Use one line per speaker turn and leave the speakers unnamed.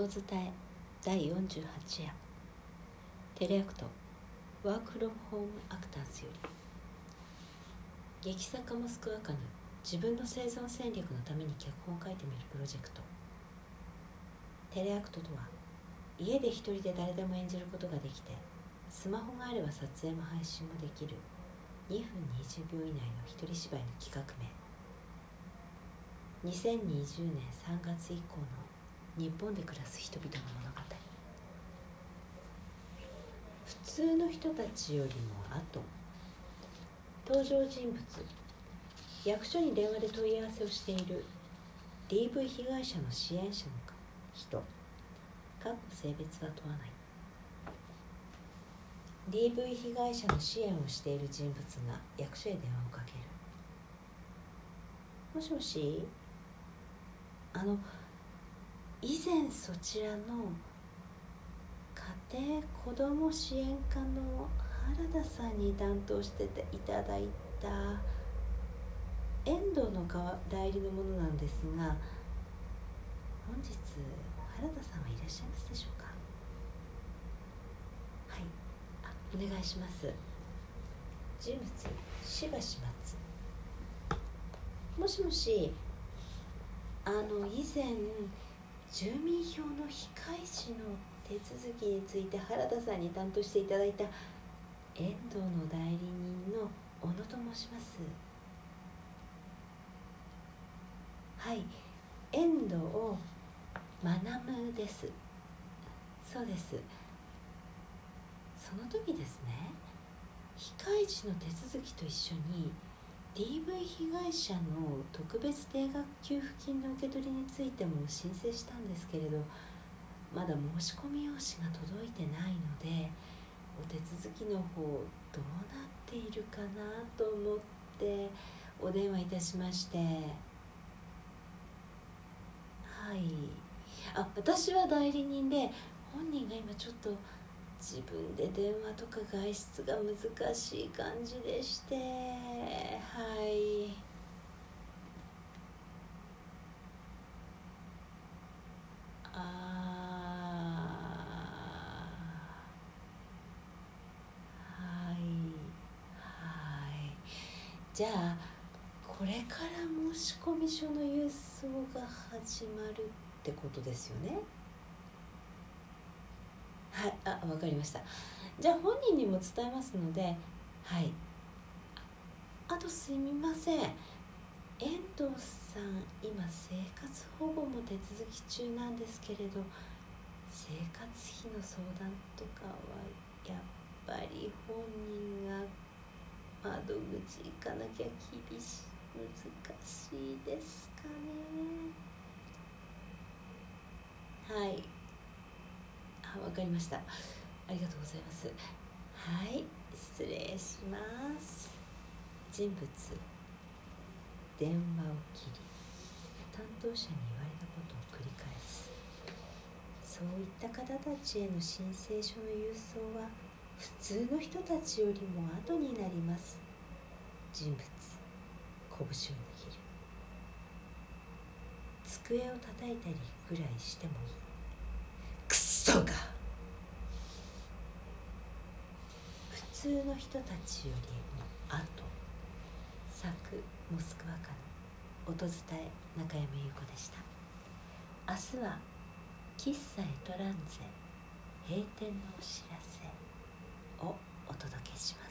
音伝え第48夜。テレアクトワークフロムホームアクターズより。劇作家モスクワカヌ自分の生存戦略のために脚本を書いてみるプロジェクト。テレアクトとは家で一人で誰でも演じることができてスマホがあれば撮影も配信もできる2分20秒以内の一人芝居の企画名。2020年3月以降の日本で暮らす人々の物語。普通の人たちよりも後。登場人物。役所に電話で問い合わせをしている。DV 被害者の支援者の人。かっこ性別は問わない。DV 被害者の支援をしている人物が役所へ電話をかける。もしもし。あの以前そちらの家庭子ども支援課の原田さんに担当していただいた遠藤の代理のものなんですが本日原田さんはいらっしゃいますでしょうか？はい。あお願いします。人物しばし待つ。もしもしあの以前住民票の非開示の手続きについて原田さんに担当していただいた遠藤の代理人の小野と申します。はい。遠藤学です。そうです。その時ですね。非開示の手続きと一緒に DV 被害者の特別定額給付金の受け取りについても申請したんですけれどまだ申し込み用紙が届いてないのでお手続きの方どうなっているかなと思ってお電話いたしまして。はい。あ私は代理人で本人が今ちょっと自分で電話とか外出が難しい感じでして。はい。あはい。はい。じゃあこれから申込書の郵送が始まるってことですよね？はいあ分かりました。じゃあ本人にも伝えますのではい。あとすみません。遠藤さん今生活保護も手続き中なんですけれど生活費の相談とかはやっぱり本人が窓口行かなきゃ厳しい難しいですかね。はい。わかりました。ありがとうございます。はい失礼します。人物電話を切り担当者に言われたことを繰り返す。そういった方たちへの申請書の郵送は普通の人たちよりも後になります。人物拳を握る。机を叩いたりぐらいしてもいい。クソが普通の人たちよりも後。作モスクワから音伝え中山優子でした。明日は喫茶エトランゼ閉店のお知らせをお届けします。